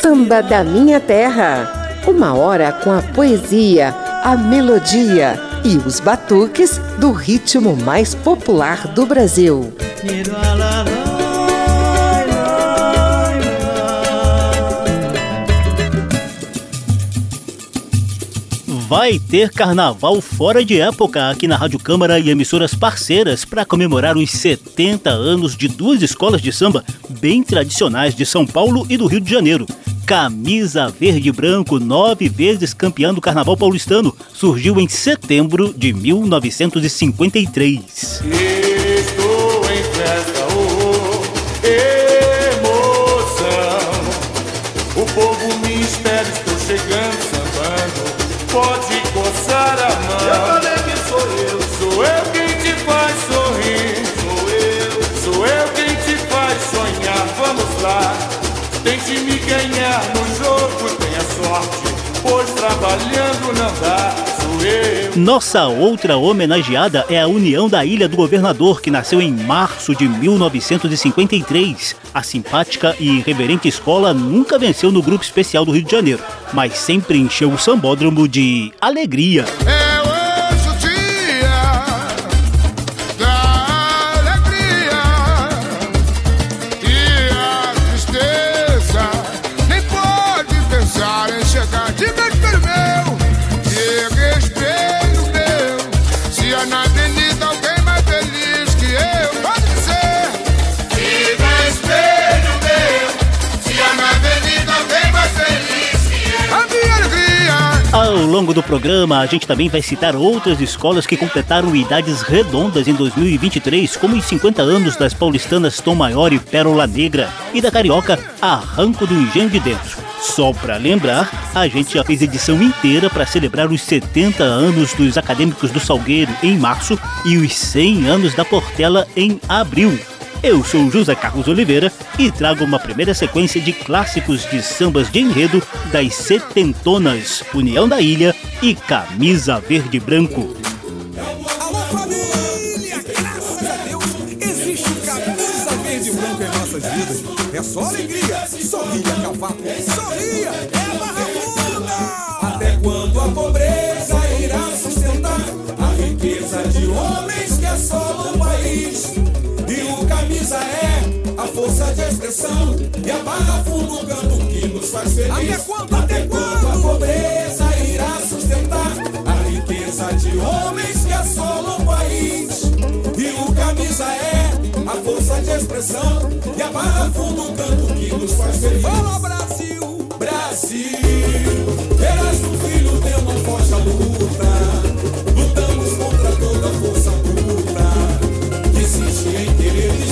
Samba da Minha Terra. Uma hora com a poesia, a melodia e os batuques do ritmo mais popular do Brasil. Vai ter carnaval fora de época aqui na Rádio Câmara e emissoras parceiras para comemorar os 70 anos de duas escolas de samba bem tradicionais de São Paulo e do Rio de Janeiro. Camisa Verde e Branco, nove vezes campeão do Carnaval Paulistano, surgiu em setembro de 1953. Nossa outra homenageada é a União da Ilha do Governador, que nasceu em março de 1953. A simpática e irreverente escola nunca venceu no grupo especial do Rio de Janeiro, mas sempre encheu o sambódromo de alegria. É longo do programa, a gente também vai citar outras escolas que completaram idades redondas em 2023, como os 50 anos das paulistanas Tom Maior e Pérola Negra, e da carioca Arranco do Engenho de Dentro. Só pra lembrar, a gente já fez edição inteira para celebrar os 70 anos dos Acadêmicos do Salgueiro em março e os 100 anos da Portela em abril. Eu sou José Carlos Oliveira e trago uma primeira sequência de clássicos de sambas de enredo das Setentonas, União da Ilha e Camisa Verde Branco. Alô família, graças a Deus existe camisa verde e branco em nossas vidas. É só alegria, sorria cavaco, sorria, é barra funda. Até quando a pobreza camisa é a força de expressão e a barra o canto que nos faz feliz. Até quando, até quando a pobreza irá sustentar a riqueza de homens que assolam o país? E o camisa é a força de expressão e a barra o canto que nos faz feliz. Fala Brasil, Brasil, verás o filho de uma forte luta. Lutamos contra toda força bruta que insiste em querer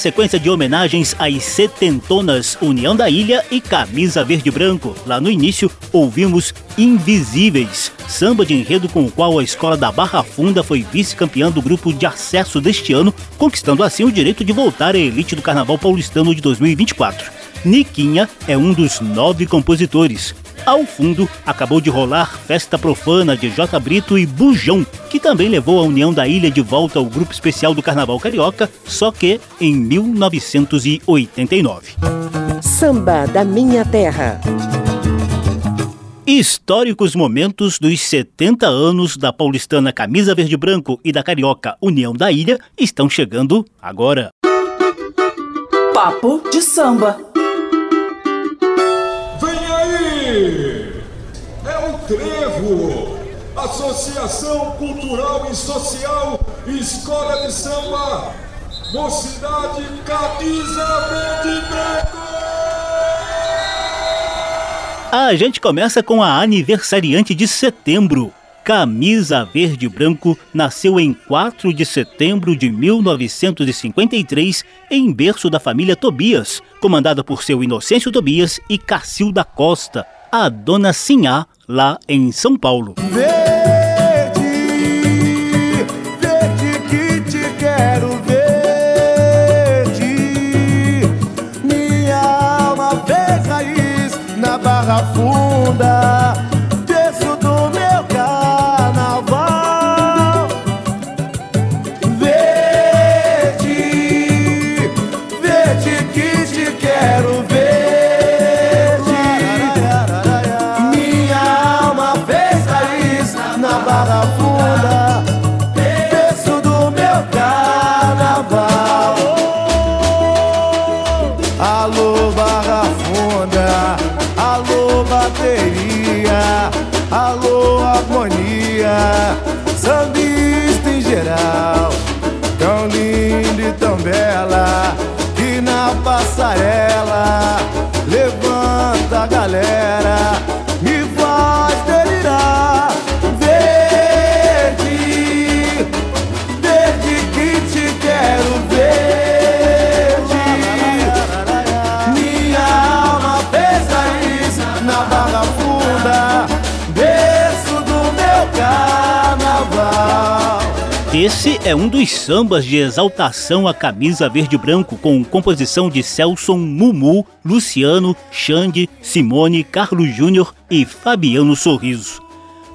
sequência de homenagens às setentonas União da Ilha e Camisa Verde Branco. Lá no início, ouvimos Invisíveis, samba de enredo com o qual a escola da Barra Funda foi vice-campeã do grupo de acesso deste ano, conquistando assim o direito de voltar à elite do Carnaval Paulistano de 2024. Niquinha é um dos nove compositores. Ao fundo, acabou de rolar Festa Profana de J. Brito e Bujão, que também levou a União da Ilha de volta ao grupo especial do Carnaval Carioca, só que em 1989. Samba da Minha Terra. Históricos momentos dos 70 anos da paulistana Camisa Verde Branco e da Carioca União da Ilha estão chegando agora. Papo de samba. É o Trevo, Associação Cultural e Social Escola de Samba, Mocidade Camisa Verde Branco. A gente começa com a aniversariante de setembro. Camisa Verde Branco nasceu em 4 de setembro de 1953 em berço da família Tobias, comandada por seu Inocêncio Tobias e Cacilda Costa, a dona Sinhá, lá em São Paulo. Verde, verde que te quero verde. Minha alma fez raiz na barra funda. Esse é um dos sambas de exaltação à camisa verde e branco, com composição de Celson Mumu, Luciano, Xande, Simone, Carlos Júnior e Fabiano Sorriso.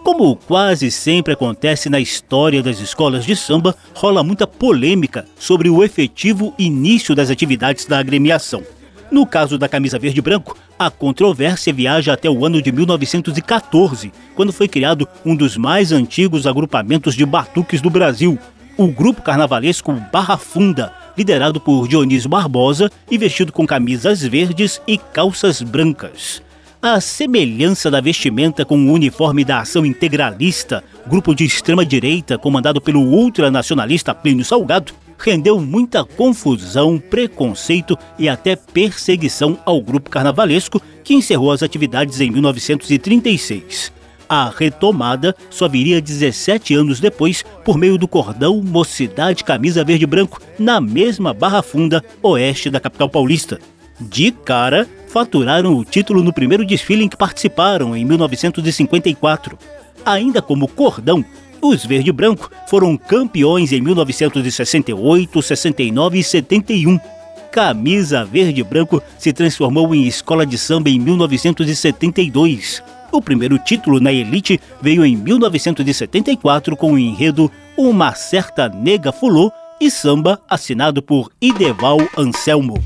Como quase sempre acontece na história das escolas de samba, rola muita polêmica sobre o efetivo início das atividades da agremiação. No caso da camisa verde e branco, a controvérsia viaja até o ano de 1914, quando foi criado um dos mais antigos agrupamentos de batuques do Brasil, o grupo carnavalesco Barra Funda, liderado por Dionísio Barbosa e vestido com camisas verdes e calças brancas. A semelhança da vestimenta com o uniforme da Ação Integralista, grupo de extrema-direita comandado pelo ultranacionalista Plínio Salgado, rendeu muita confusão, preconceito e até perseguição ao grupo carnavalesco, que encerrou as atividades em 1936. A retomada só viria 17 anos depois por meio do cordão Mocidade Camisa Verde Branco, na mesma Barra Funda, oeste da capital paulista. De cara, faturaram o título no primeiro desfile em que participaram, em 1954. Ainda como cordão, os verde e branco foram campeões em 1968, 69 e 71. Camisa Verde e Branco se transformou em escola de samba em 1972. O primeiro título na elite veio em 1974 com o enredo Uma Certa Nega Fulô e samba assinado por Ideval Anselmo.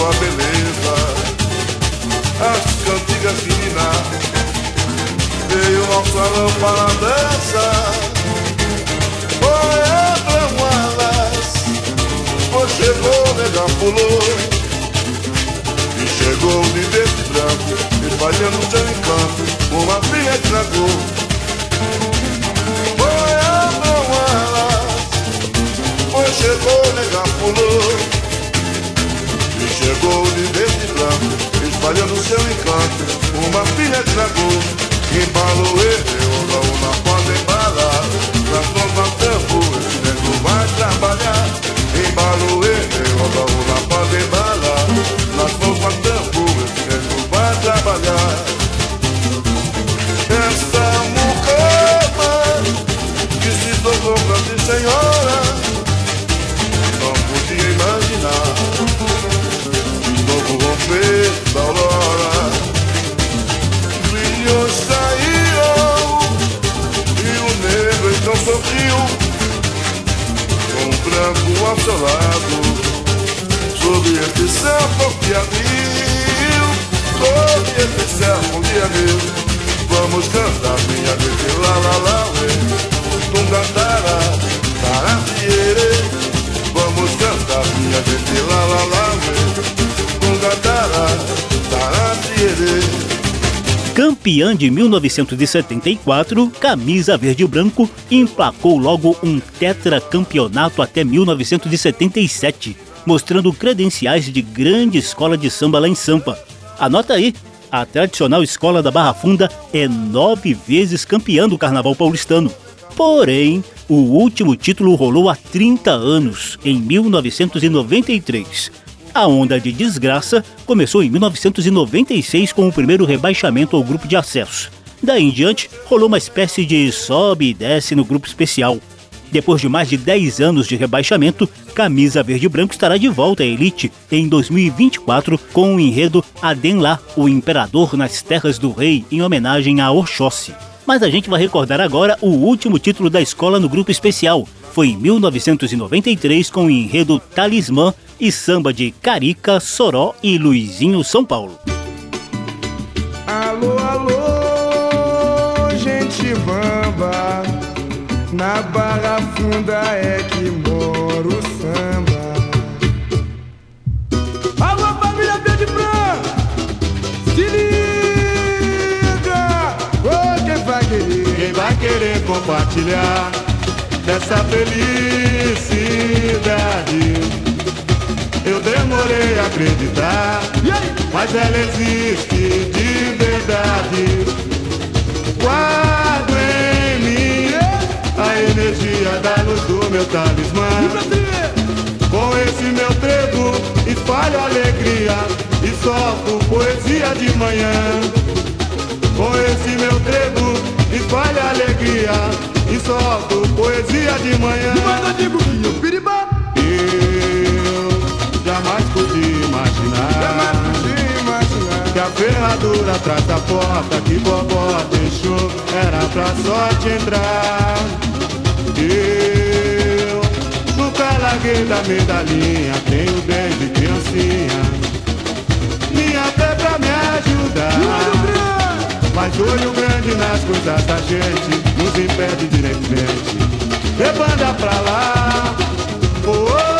Sua beleza. As cantigas meninas Veio ao salão para a dança. Foi elas Foi chegou, nega pulou. E chegou de verde e branco Espalhando seu encanto Uma filha de dragão Foi elas foi, chegou, nega pulou E chegou de de 1974, camisa verde e branco, emplacou logo um tetracampeonato até 1977, mostrando credenciais de grande escola de samba lá em Sampa. Anota aí, a tradicional escola da Barra Funda é nove vezes campeã do Carnaval paulistano. Porém, o último título rolou há 30 anos, em 1993 a onda de desgraça começou em 1996 com o primeiro rebaixamento ao grupo de acesso. Daí em diante, rolou uma espécie de sobe e desce no grupo especial. Depois de mais de 10 anos de rebaixamento, Camisa Verde e Branco estará de volta à elite em 2024 com o enredo Adenlá, o Imperador nas Terras do Rei, em homenagem a Oxóssi. Mas a gente vai recordar agora o último título da escola no grupo especial. Foi em 1993 com o enredo Talismã e samba de Carica, Soró e Luizinho São Paulo. Alô, alô, gente bamba, na Barra Funda é que mora o samba. Alô, família Verde Branco, se liga, oh, quem vai querer? Quem vai querer compartilhar dessa felicidade? Demorei a acreditar, mas ela existe de verdade. Guardo em mim a energia da luz do meu talismã. Com esse meu trevo espalho alegria e solto poesia de manhã. Com esse meu trevo espalho alegria e solto poesia de manhã. imaginar, jamais podia imaginar que a ferradura atrás da porta que vovó deixou era pra sorte entrar. Eu nunca larguei da medalhinha, tenho desde criancinha, minha fé pra me ajudar. Mas olho grande nas coisas da gente nos impede de. Rebanda pra lá, oh, oh.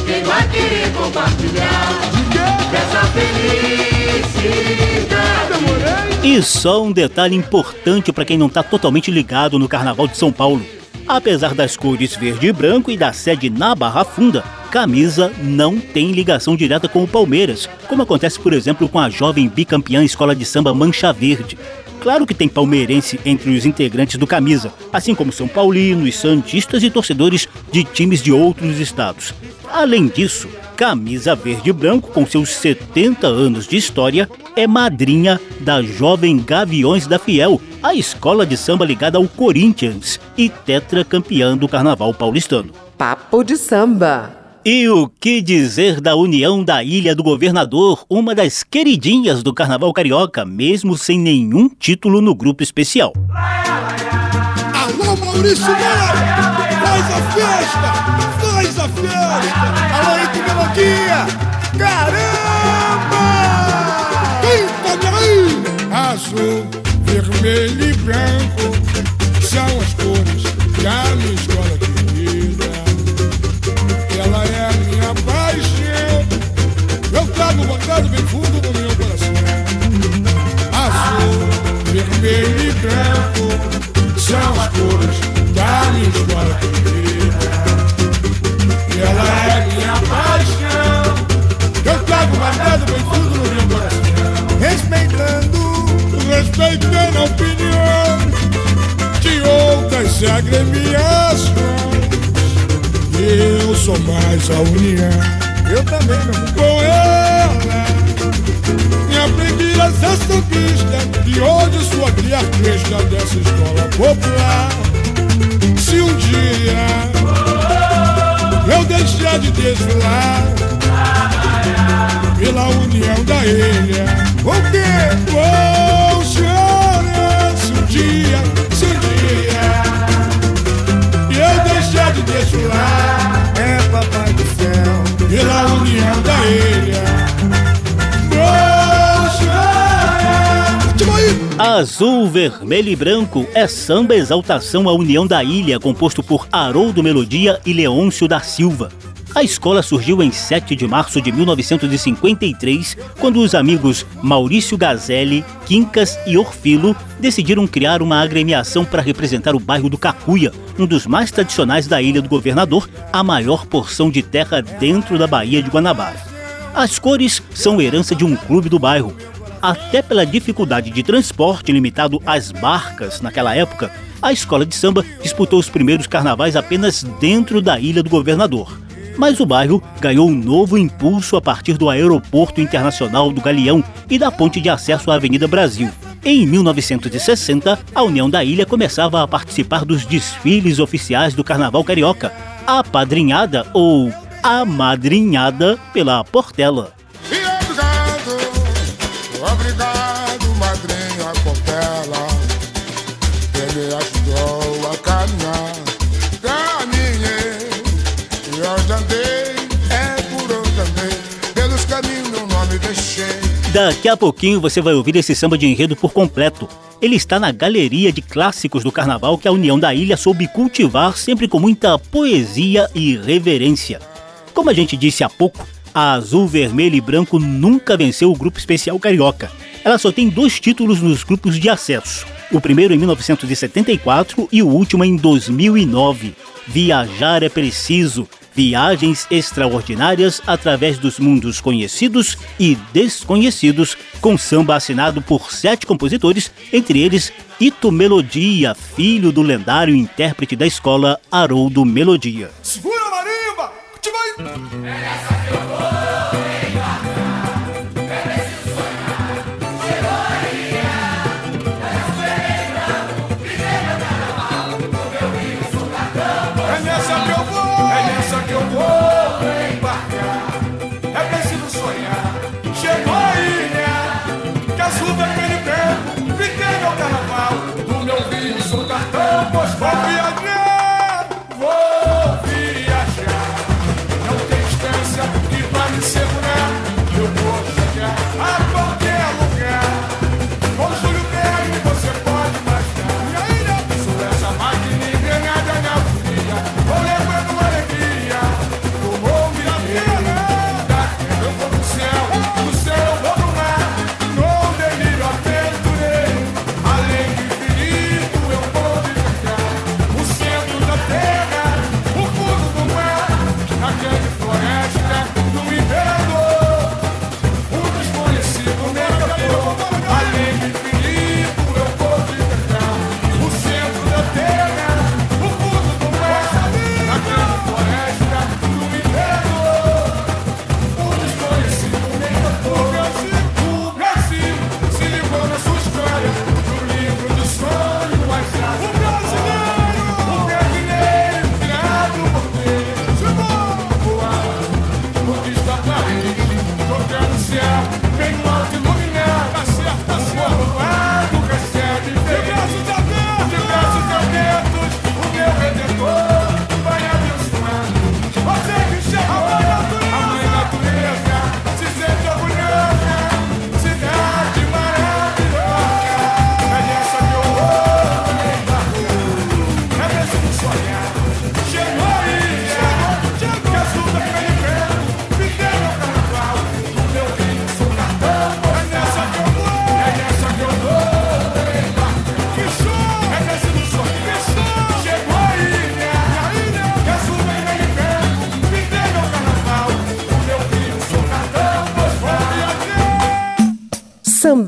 Quem vai querer compartilhar? Dessa felicidade. E só um detalhe importante para quem não está totalmente ligado no Carnaval de São Paulo. Apesar das cores verde e branco e da sede na Barra Funda, Camisa não tem ligação direta com o Palmeiras, como acontece, por exemplo, com a jovem bicampeã escola de samba Mancha Verde. Claro que tem palmeirense entre os integrantes do Camisa, assim como São Paulinos, Santistas e torcedores de times de outros estados. Além disso, Camisa Verde e Branco, com seus 70 anos de história, é madrinha da Jovem Gaviões da Fiel, a escola de samba ligada ao Corinthians e tetracampeã do Carnaval paulistano. Papo de samba. E o que dizer da união da Ilha do Governador, uma das queridinhas do Carnaval Carioca, mesmo sem nenhum título no grupo especial. Alô, Maurício Mora! Faz a festa! Faz a festa! Alô, Henrique Melodia! Caramba! Eita, aí! Azul, vermelho e branco são as cores da minha vermelho e branco é samba exaltação à união da ilha, composto por Haroldo Melodia e Leôncio da Silva. A escola surgiu em 7 de março de 1953, quando os amigos Maurício Gazelli, Quincas e Orfilo decidiram criar uma agremiação para representar o bairro do Cacuia, um dos mais tradicionais da Ilha do Governador, a maior porção de terra dentro da Baía de Guanabara. As cores são herança de um clube do bairro. Até pela dificuldade de transporte limitado às barcas naquela época, a escola de samba disputou os primeiros carnavais apenas dentro da Ilha do Governador. Mas o bairro ganhou um novo impulso a partir do Aeroporto Internacional do Galeão e da ponte de acesso à Avenida Brasil. Em 1960, a União da Ilha começava a participar dos desfiles oficiais do Carnaval Carioca, apadrinhada ou amadrinhada pela Portela. Daqui a pouquinho você vai ouvir esse samba de enredo por completo. Ele está na galeria de clássicos do carnaval que a União da Ilha soube cultivar sempre com muita poesia e reverência. Como a gente disse há pouco, a Azul, Vermelho e Branco nunca venceu o Grupo Especial Carioca. Ela só tem dois títulos nos grupos de acesso. O primeiro em 1974 e o último em 2009. Viajar é preciso. Viagens extraordinárias através dos mundos conhecidos e desconhecidos, com samba assinado por sete compositores, entre eles Ito Melodia, filho do lendário intérprete da escola Haroldo Melodia. Segura a marimba! Tipo aí. É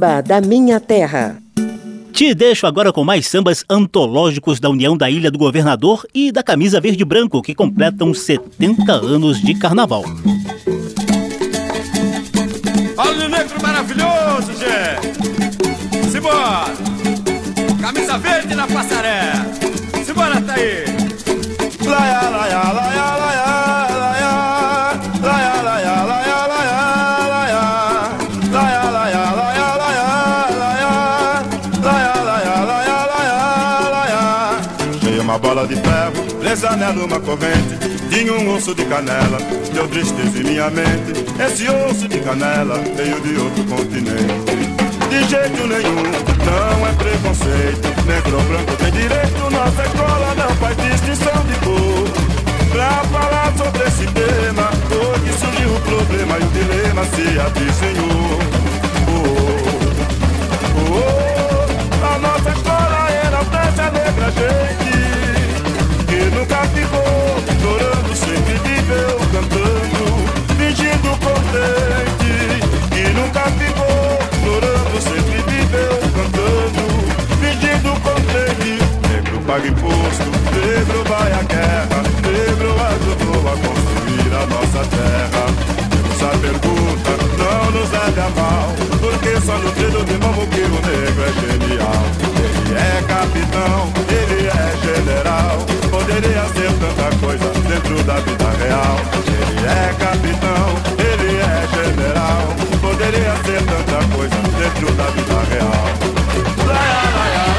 Samba da Minha Terra. Te deixo agora com mais sambas antológicos da União da Ilha do Governador e da Camisa Verde e Branco, que completam 70 anos de carnaval. Olha o negro maravilhoso, gente! Simbora! Camisa verde na passarela! Simbora, Thaí! Laia, laia, laia, laia, presa nela uma corrente, tinha um osso de canela, deu tristeza em minha mente. Esse osso de canela veio de outro continente. De jeito nenhum, não é preconceito. Negro ou branco tem direito, nossa escola não faz distinção de cor. Pra falar sobre esse tema, que surgiu o problema e o dilema se avizinhou. Oh, oh, oh, a nossa escola era dança negra, gente, nunca ficou chorando, sempre viveu cantando, fingindo contente, que nunca ficou chorando, sempre viveu cantando, fingindo contente. Negro paga imposto, negro vai à guerra, negro ajudou a construir a nossa terra. Temos a pergunta, não nos leve a mal, porque só no dedo de mão que o negro é genial. Ele é capitão, ele é general, poderia ser tanta coisa dentro da vida real. Ele é capitão, ele é general, poderia ser tanta coisa dentro da vida real. Laia, laia, laia,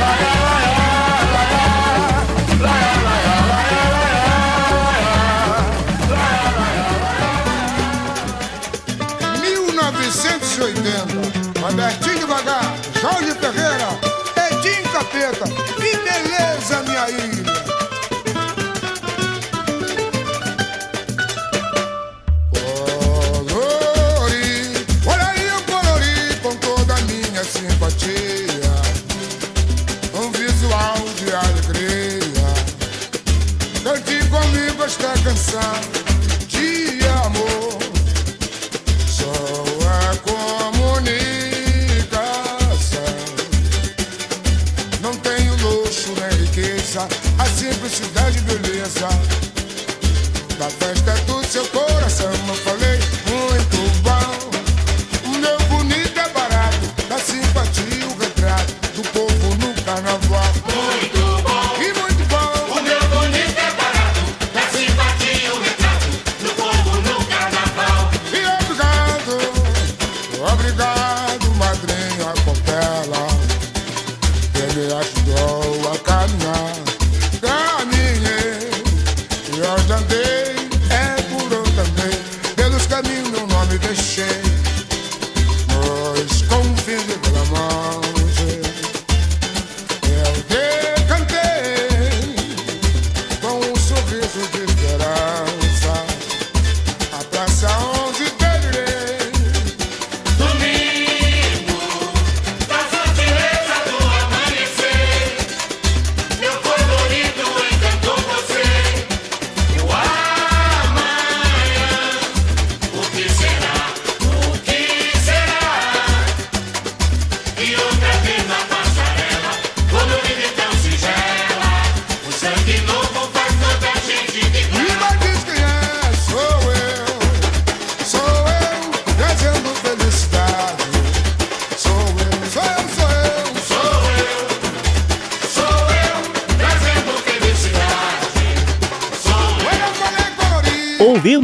Monday.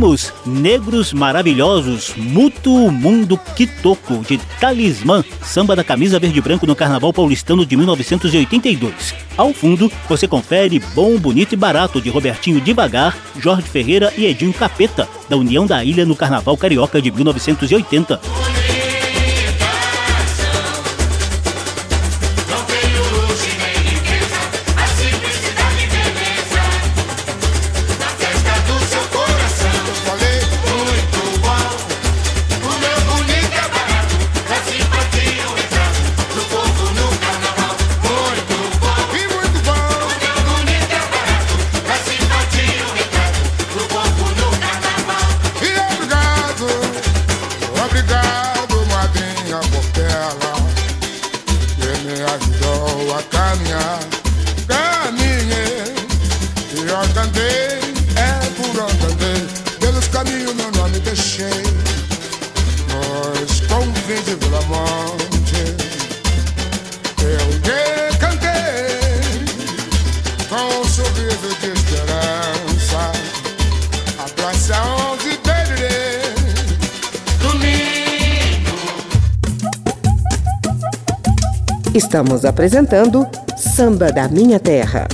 Ouvimos Negros Maravilhosos, Muto Mundo Quitoco, de Talismã, samba da camisa verde e branco no Carnaval Paulistano de 1982. Ao fundo, você confere Bom, Bonito e Barato, de Robertinho Devagar, Jorge Ferreira e Edinho Capeta, da União da Ilha no Carnaval Carioca de 1980. Estamos apresentando Samba da Minha Terra.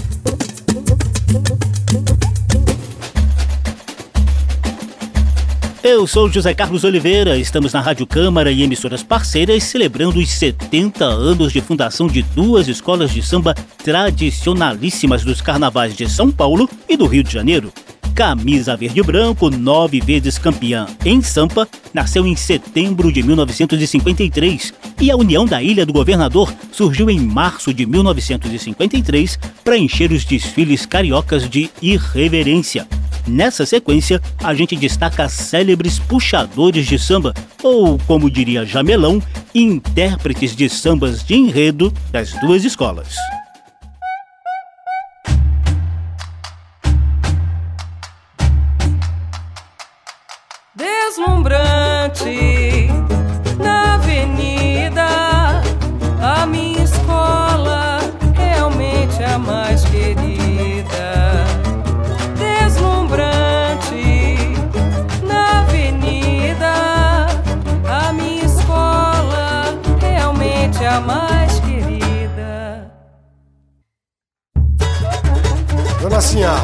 Eu sou José Carlos Oliveira, estamos na Rádio Câmara e emissoras parceiras celebrando os 70 anos de fundação de duas escolas de samba tradicionalíssimas dos carnavais de São Paulo e do Rio de Janeiro. Camisa Verde e Branco, nove vezes campeã em Sampa, nasceu em setembro de 1953 e a União da Ilha do Governador surgiu em março de 1953 para encher os desfiles cariocas de irreverência. Nessa sequência, a gente destaca célebres puxadores de samba, ou, como diria Jamelão, intérpretes de sambas de enredo das duas escolas. Deslumbrante na avenida, a minha escola realmente é a mais querida. Deslumbrante na avenida, a minha escola realmente é a mais querida. Dona Sinhá,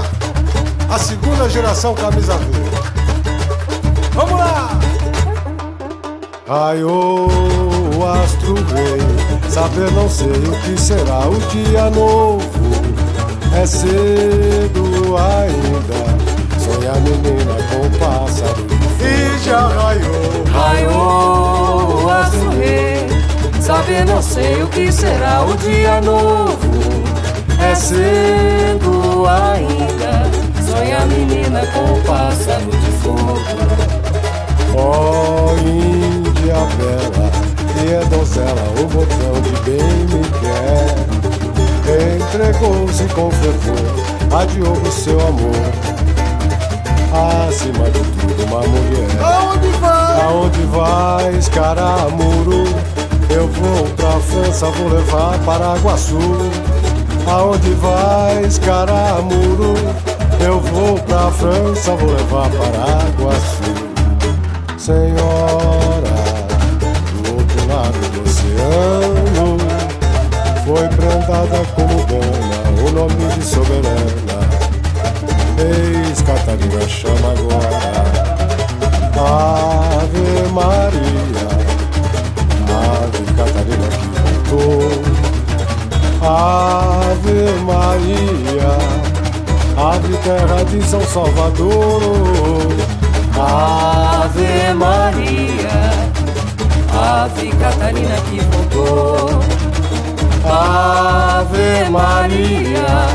a segunda geração camisa verde. Raiou o astro rei, saber não sei o que será o dia novo. É cedo ainda, sonha menina com pássaro e já raiou. Raiou o astro rei, saber não sei o que será o dia novo. É cedo ainda, sonha menina com o pássaro de fogo. Oh, é donzela, o botão de bem me quer. Entregou-se com fervor, adiou o seu amor. Acima de tudo, uma mulher. Aonde vai? Aonde vais, caramuru? Eu vou pra França, vou levar para Paraguaçu. Aonde vais, caramuru? Eu vou pra França, vou levar para Paraguaçu. Lado oceano, foi prendada como dama, o nome de soberana. Eis Catarina chama agora, Ave Maria, Ave Catarina que voltou, Ave Maria, Ave terra de São Salvador. Ave Maria, Ave Catarina que voltou. Ave Maria,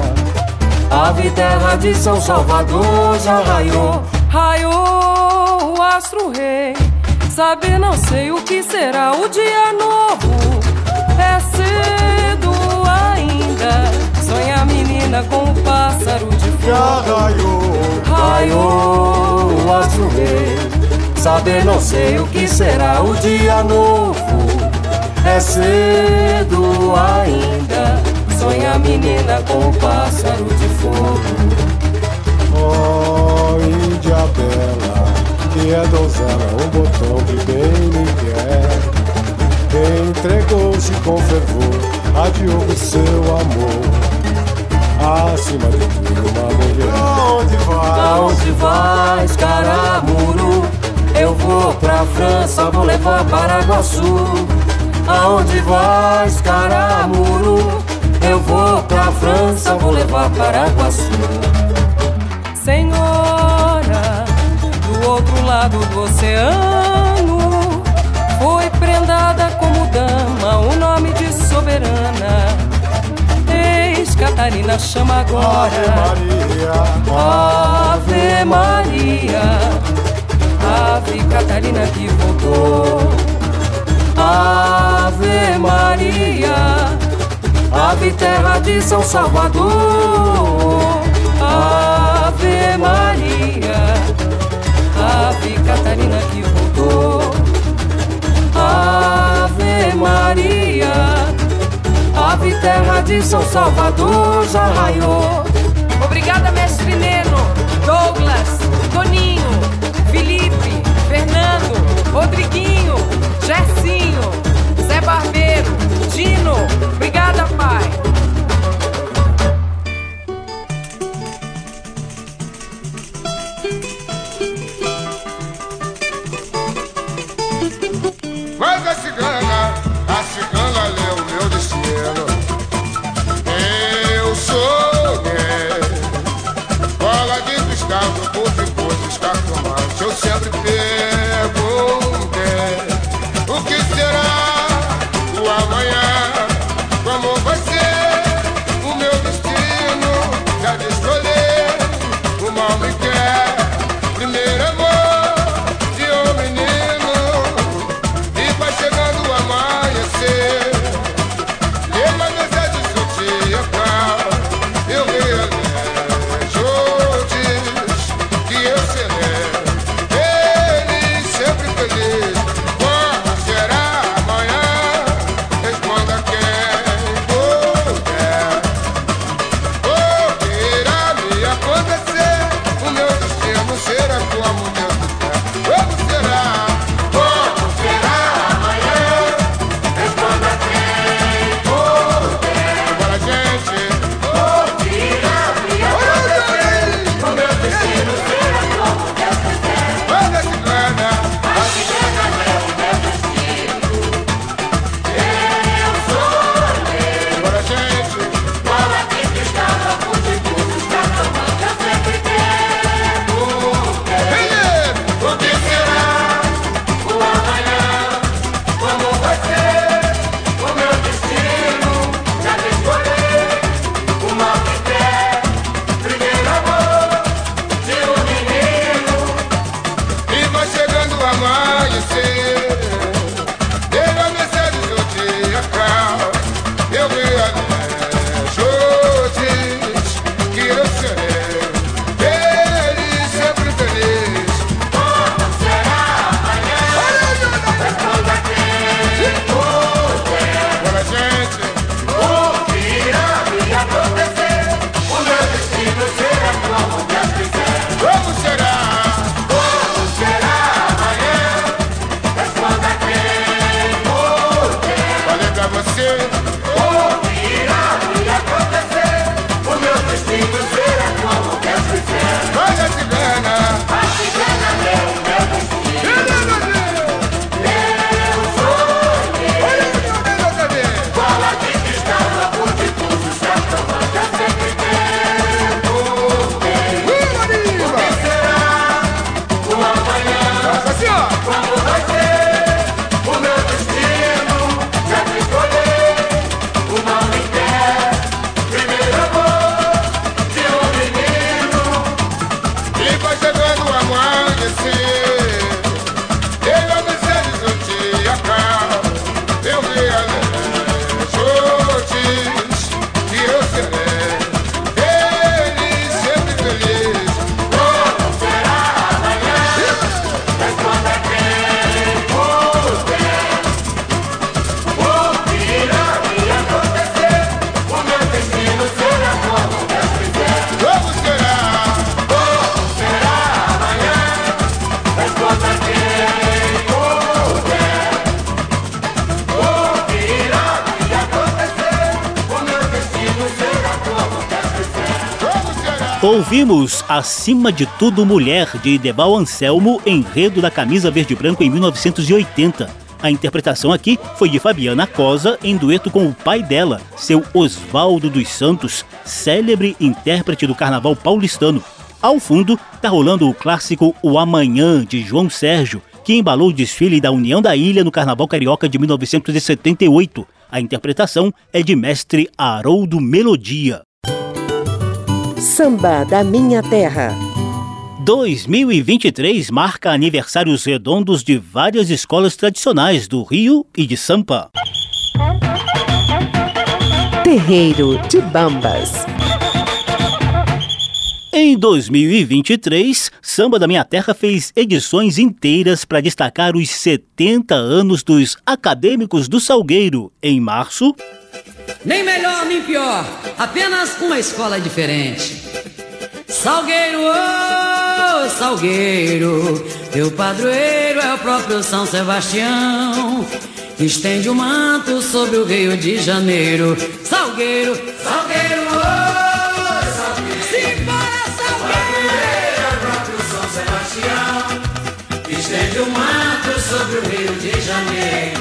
Ave terra de São Salvador já raiou, raiou o astro rei. Sabe, não sei o que será o dia novo. É cedo ainda. Sonha a menina com o pássaro de fogo. Já raiou, raiou o astro rei. Saber não sei o que será o dia novo. É cedo ainda. Sonha a menina com o pássaro de fogo. Oh, Índia bela, que é donzela, um botão de bem me quer. Entregou-se com fervor, adiou o seu amor. Acima de tudo, França, vou levar para Paraguaçu. Aonde vais, caramuru? Eu vou pra França, vou levar para Paraguaçu. Senhora, do outro lado do oceano, foi prendada como dama, o nome de soberana. Eis Catarina chama agora. Ave Maria, Ave Maria, ave Catarina que voltou. Ave Maria, ave terra de São Salvador. Ave Maria, ave Catarina que voltou. Ave Maria, ave terra de São Salvador já raiou. Rodriguinho, Gercinho, Ouvimos Acima de Tudo Mulher, de Debal Anselmo, enredo da camisa verde branco em 1980. A interpretação aqui foi de Fabiana Cosa, em dueto com o pai dela, seu Oswaldo dos Santos, célebre intérprete do carnaval paulistano. Ao fundo, tá rolando o clássico O Amanhã, de João Sérgio, que embalou o desfile da União da Ilha no Carnaval Carioca de 1978. A interpretação é de mestre Haroldo Melodia. Samba da Minha Terra. 2023 marca aniversários redondos de várias escolas tradicionais do Rio e de Sampa. Terreiro de Bambas. Em 2023, Samba da Minha Terra fez edições inteiras para destacar os 70 anos dos Acadêmicos do Salgueiro. Em março, Nem melhor nem pior, apenas uma escola diferente. Salgueiro, oh, Salgueiro, teu padroeiro é o próprio São Sebastião. Estende o manto sobre o Rio de Janeiro. Salgueiro, Salgueiro, oh, Salgueiro. Simbora, Salgueiro! É o próprio São Sebastião. Estende o manto sobre o Rio de Janeiro.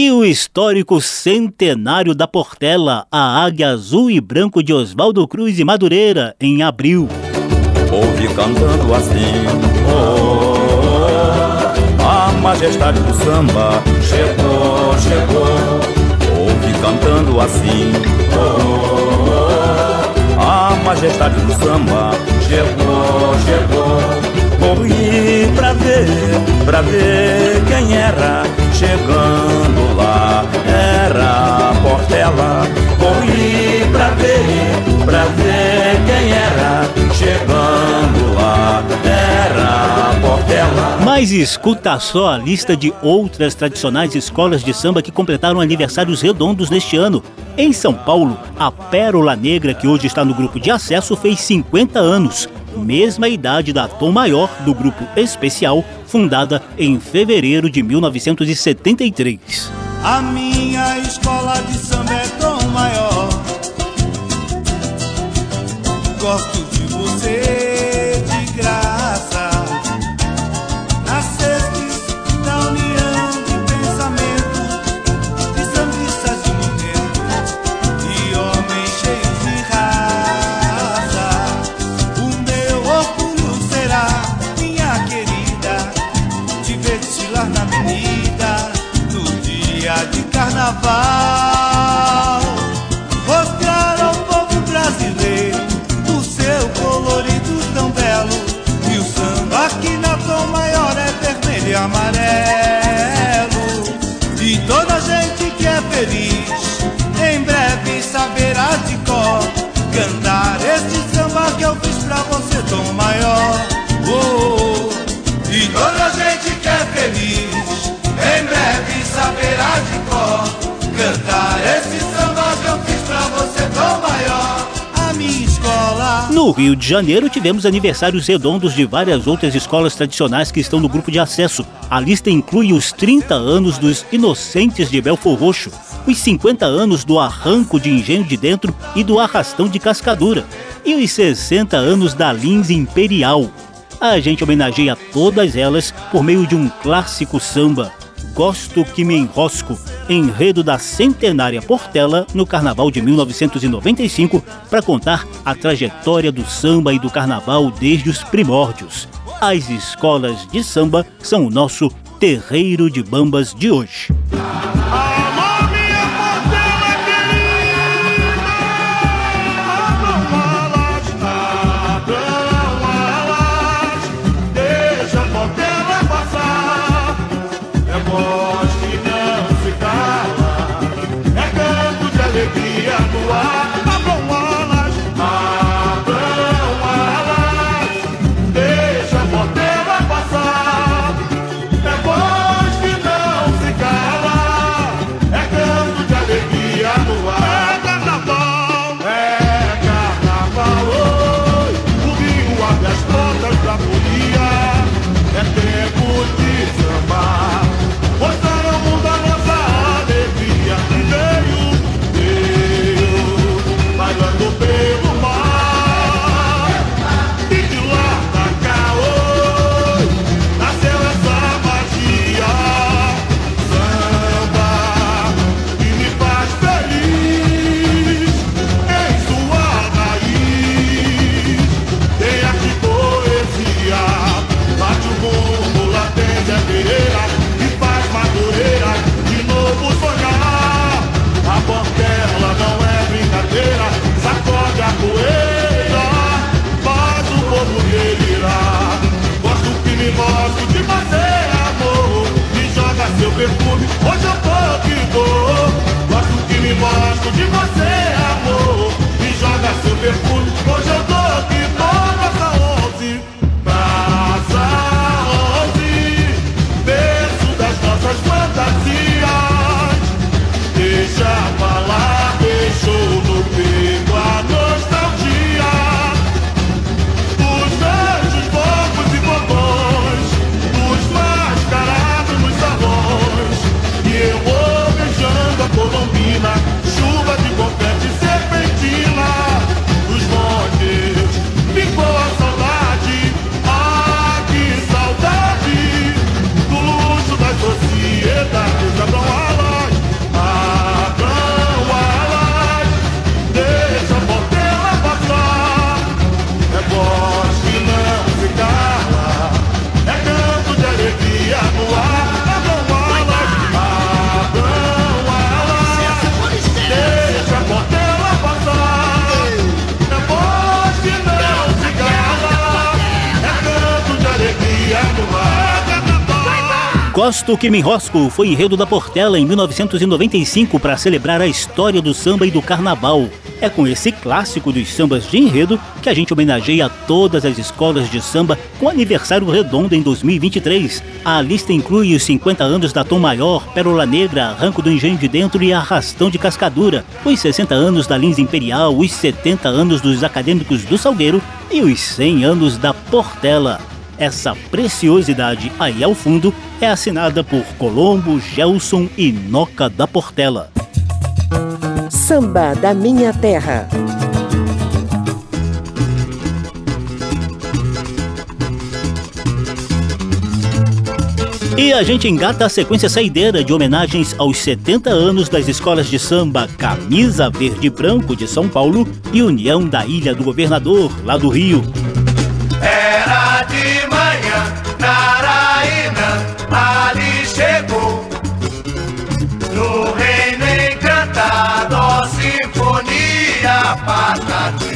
E o histórico centenário da Portela, a Águia Azul e Branco de Oswaldo Cruz e Madureira, em abril. Ouvi cantando assim, oh, oh, oh, a majestade do samba chegou, chegou. Ouvi cantando assim, oh, oh, a majestade do samba chegou, chegou. Corri pra ver, pra ver quem era chegando. Era Portela. Corri pra ver, pra ver quem era chegando lá. Era Portela. Mas escuta só a lista de outras tradicionais escolas de samba que completaram aniversários redondos neste ano. Em São Paulo, a Pérola Negra, que hoje está no grupo de acesso, fez 50 anos mesma idade da Tom Maior do grupo especial, fundada em fevereiro de 1973. A minha escola de samba é Tom Maior. Gosto carnaval. No Rio de Janeiro, tivemos aniversários redondos de várias outras escolas tradicionais que estão no grupo de acesso. A lista inclui os 30 anos dos Inocentes de Belfor Roxo, os 50 anos do Arranco de Engenho de Dentro e do Arrastão de Cascadura, e os 60 anos da Lins Imperial. A gente homenageia todas elas por meio de um clássico samba, Gosto que me enrosco, enredo da centenária Portela no Carnaval de 1995, para contar a trajetória do samba e do carnaval desde os primórdios. As escolas de samba são o nosso terreiro de bambas de hoje. Deixa texto que me enrosco foi enredo da Portela em 1995 para celebrar a história do samba e do carnaval. É com esse clássico dos sambas de enredo que a gente homenageia todas as escolas de samba com aniversário redondo em 2023. A lista inclui os 50 anos da Tom Maior, Pérola Negra, Arranco do Engenho de Dentro e Arrastão de Cascadura, os 60 anos da Lins Imperial, os 70 anos dos Acadêmicos do Salgueiro e os 100 anos da Portela. Essa preciosidade aí ao fundo é assinada por Colombo, Gelson e Noca da Portela. Samba da Minha Terra. E a gente engata a sequência saideira de homenagens aos 70 anos das escolas de samba Camisa Verde e Branco de São Paulo e União da Ilha do Governador, lá do Rio. Batman.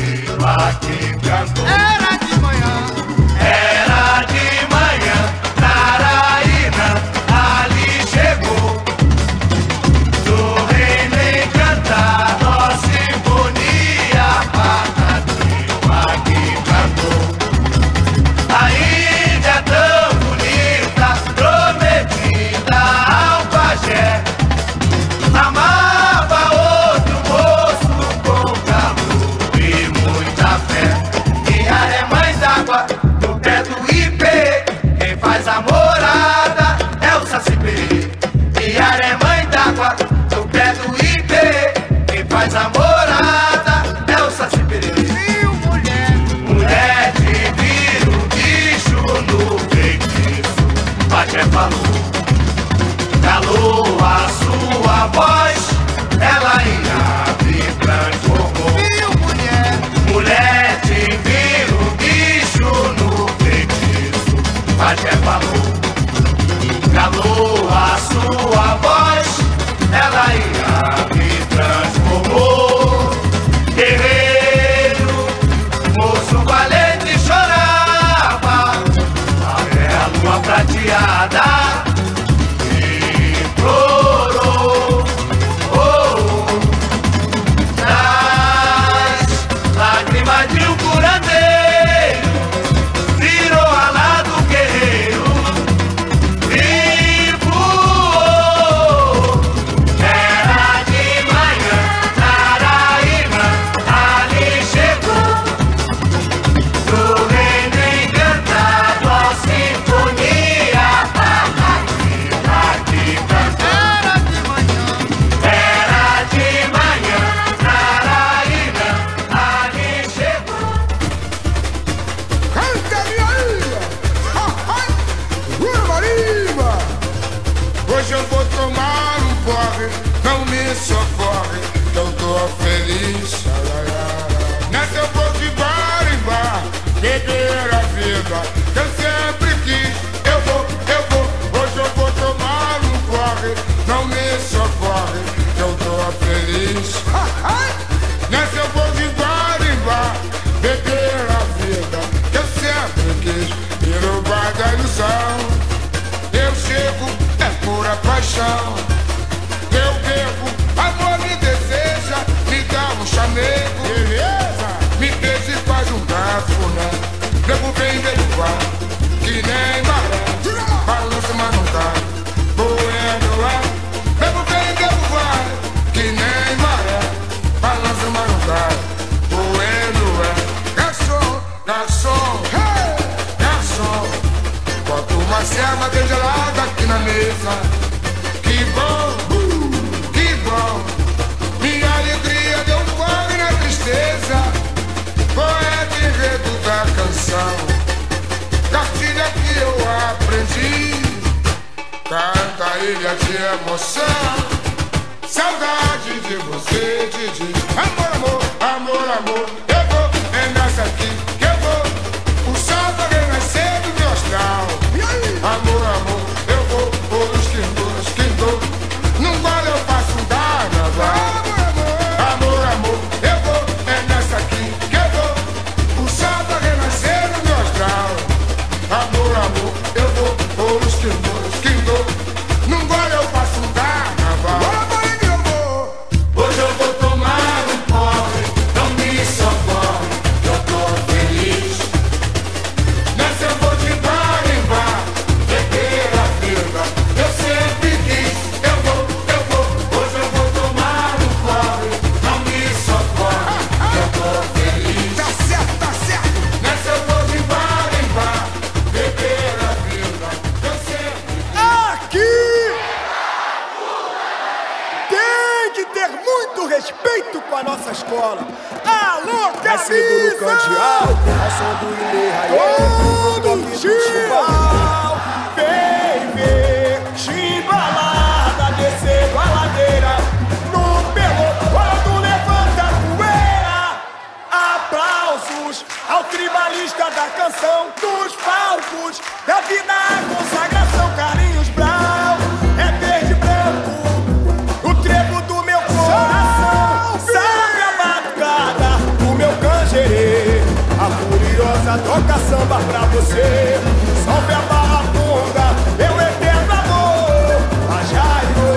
samba pra você. Salve a barra funda, meu eterno amor. A Jairo,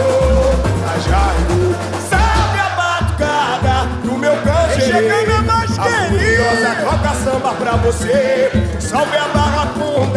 a Jairo. Salve a batucada do meu canto. Chegando a mais querida. Toca samba pra você. Salve a barra funda.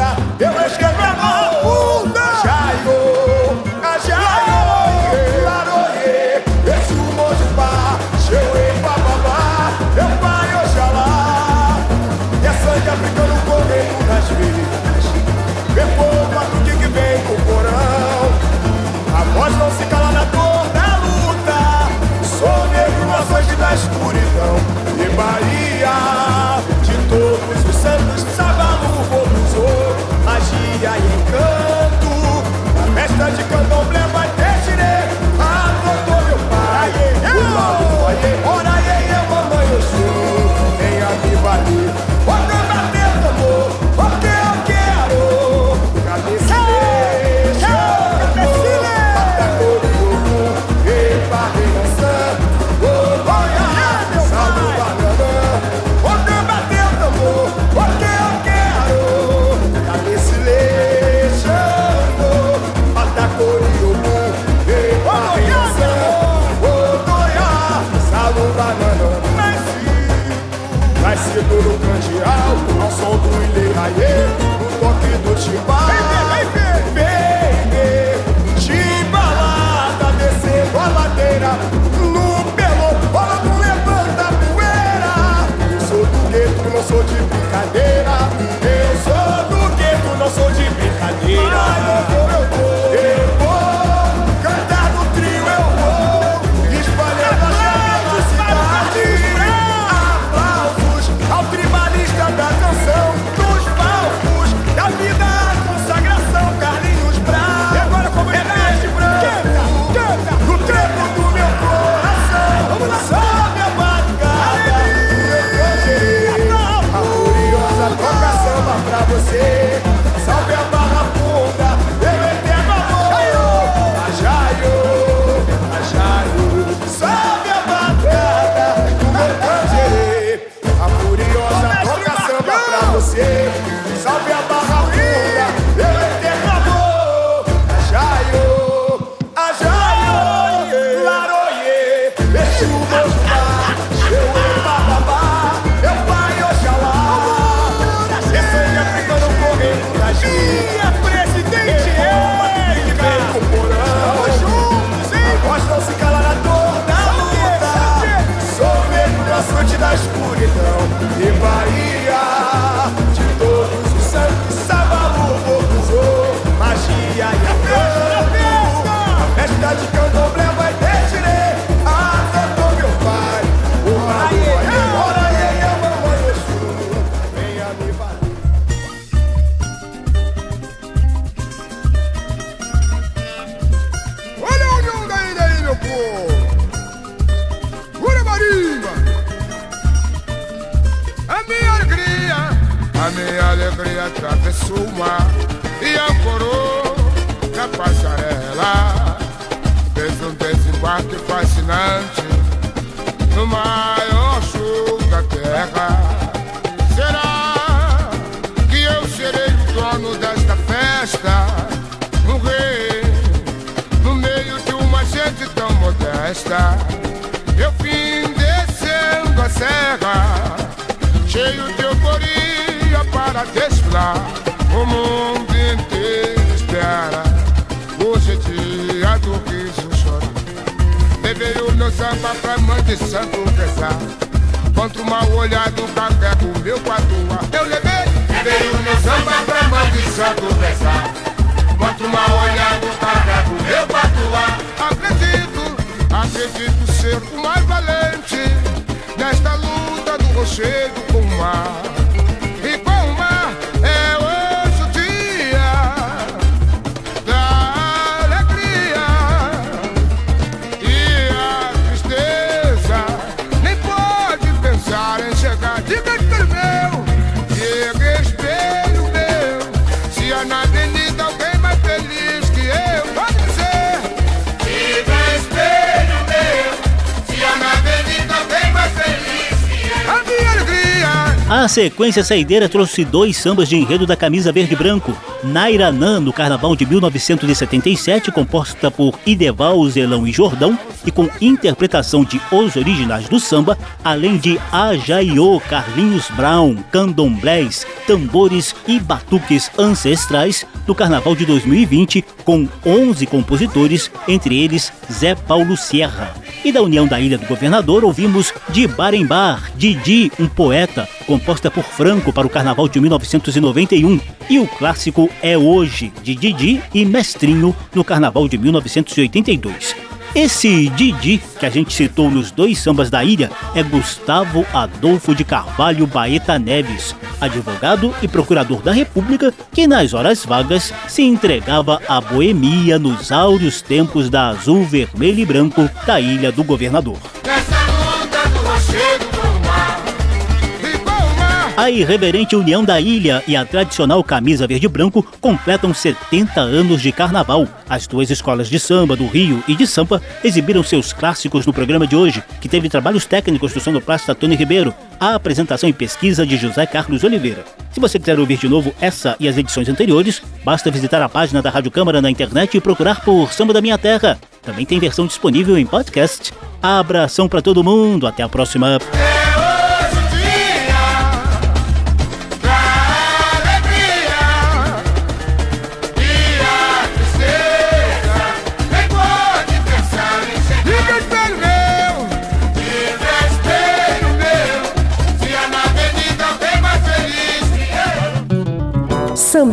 eu sou de atravessou o mar e ancorou na passarela. Fez um desembarque fascinante no maior show da terra. Será que eu serei o dono desta festa? Um rei no meio de uma gente tão modesta. Eu vim descendo a serra desfilar. O mundo inteiro espera hoje dia do riso chorar. Levei o meu samba pra mãe de santo rezar. Contra uma olhada olhar do café do meu patuá eu levei. Beberei o meu samba pra mãe de santo rezar. Contra uma olhada olhar do café do meu patuá acredito, acredito ser o mais valente nesta luta do rochedo com o mar. A sequência saideira trouxe dois sambas de enredo da camisa verde branco. Nairanã, no Carnaval de 1977, composta por Ideval, Zelão e Jordão, e com interpretação de Os Originais do Samba, além de Ajaiô, Carlinhos Brown, Candomblés, tambores e batuques ancestrais, no Carnaval de 2020, com 11 compositores, entre eles Zé Paulo Sierra. E da União da Ilha do Governador, ouvimos De Bar em Bar, Didi, um poeta, composta por Franco para o Carnaval de 1991, e o clássico É Hoje, de Didi e Mestrinho, no Carnaval de 1982. Esse Didi, que a gente citou nos dois sambas da ilha, é Gustavo Adolfo de Carvalho Baeta Neves, advogado e procurador da República que nas horas vagas se entregava à boemia nos áureos tempos da azul, vermelho e branco da Ilha do Governador. A irreverente União da Ilha e a tradicional camisa verde e branco completam 70 anos de carnaval. As duas escolas de samba do Rio e de Sampa exibiram seus clássicos no programa de hoje, que teve trabalhos técnicos do sonoplasta Tony Ribeiro, a apresentação e pesquisa de José Carlos Oliveira. Se você quiser ouvir de novo essa e as edições anteriores, basta visitar a página da Rádio Câmara na internet e procurar por Samba da Minha Terra. Também tem versão disponível em podcast. Abração para todo mundo, até a próxima.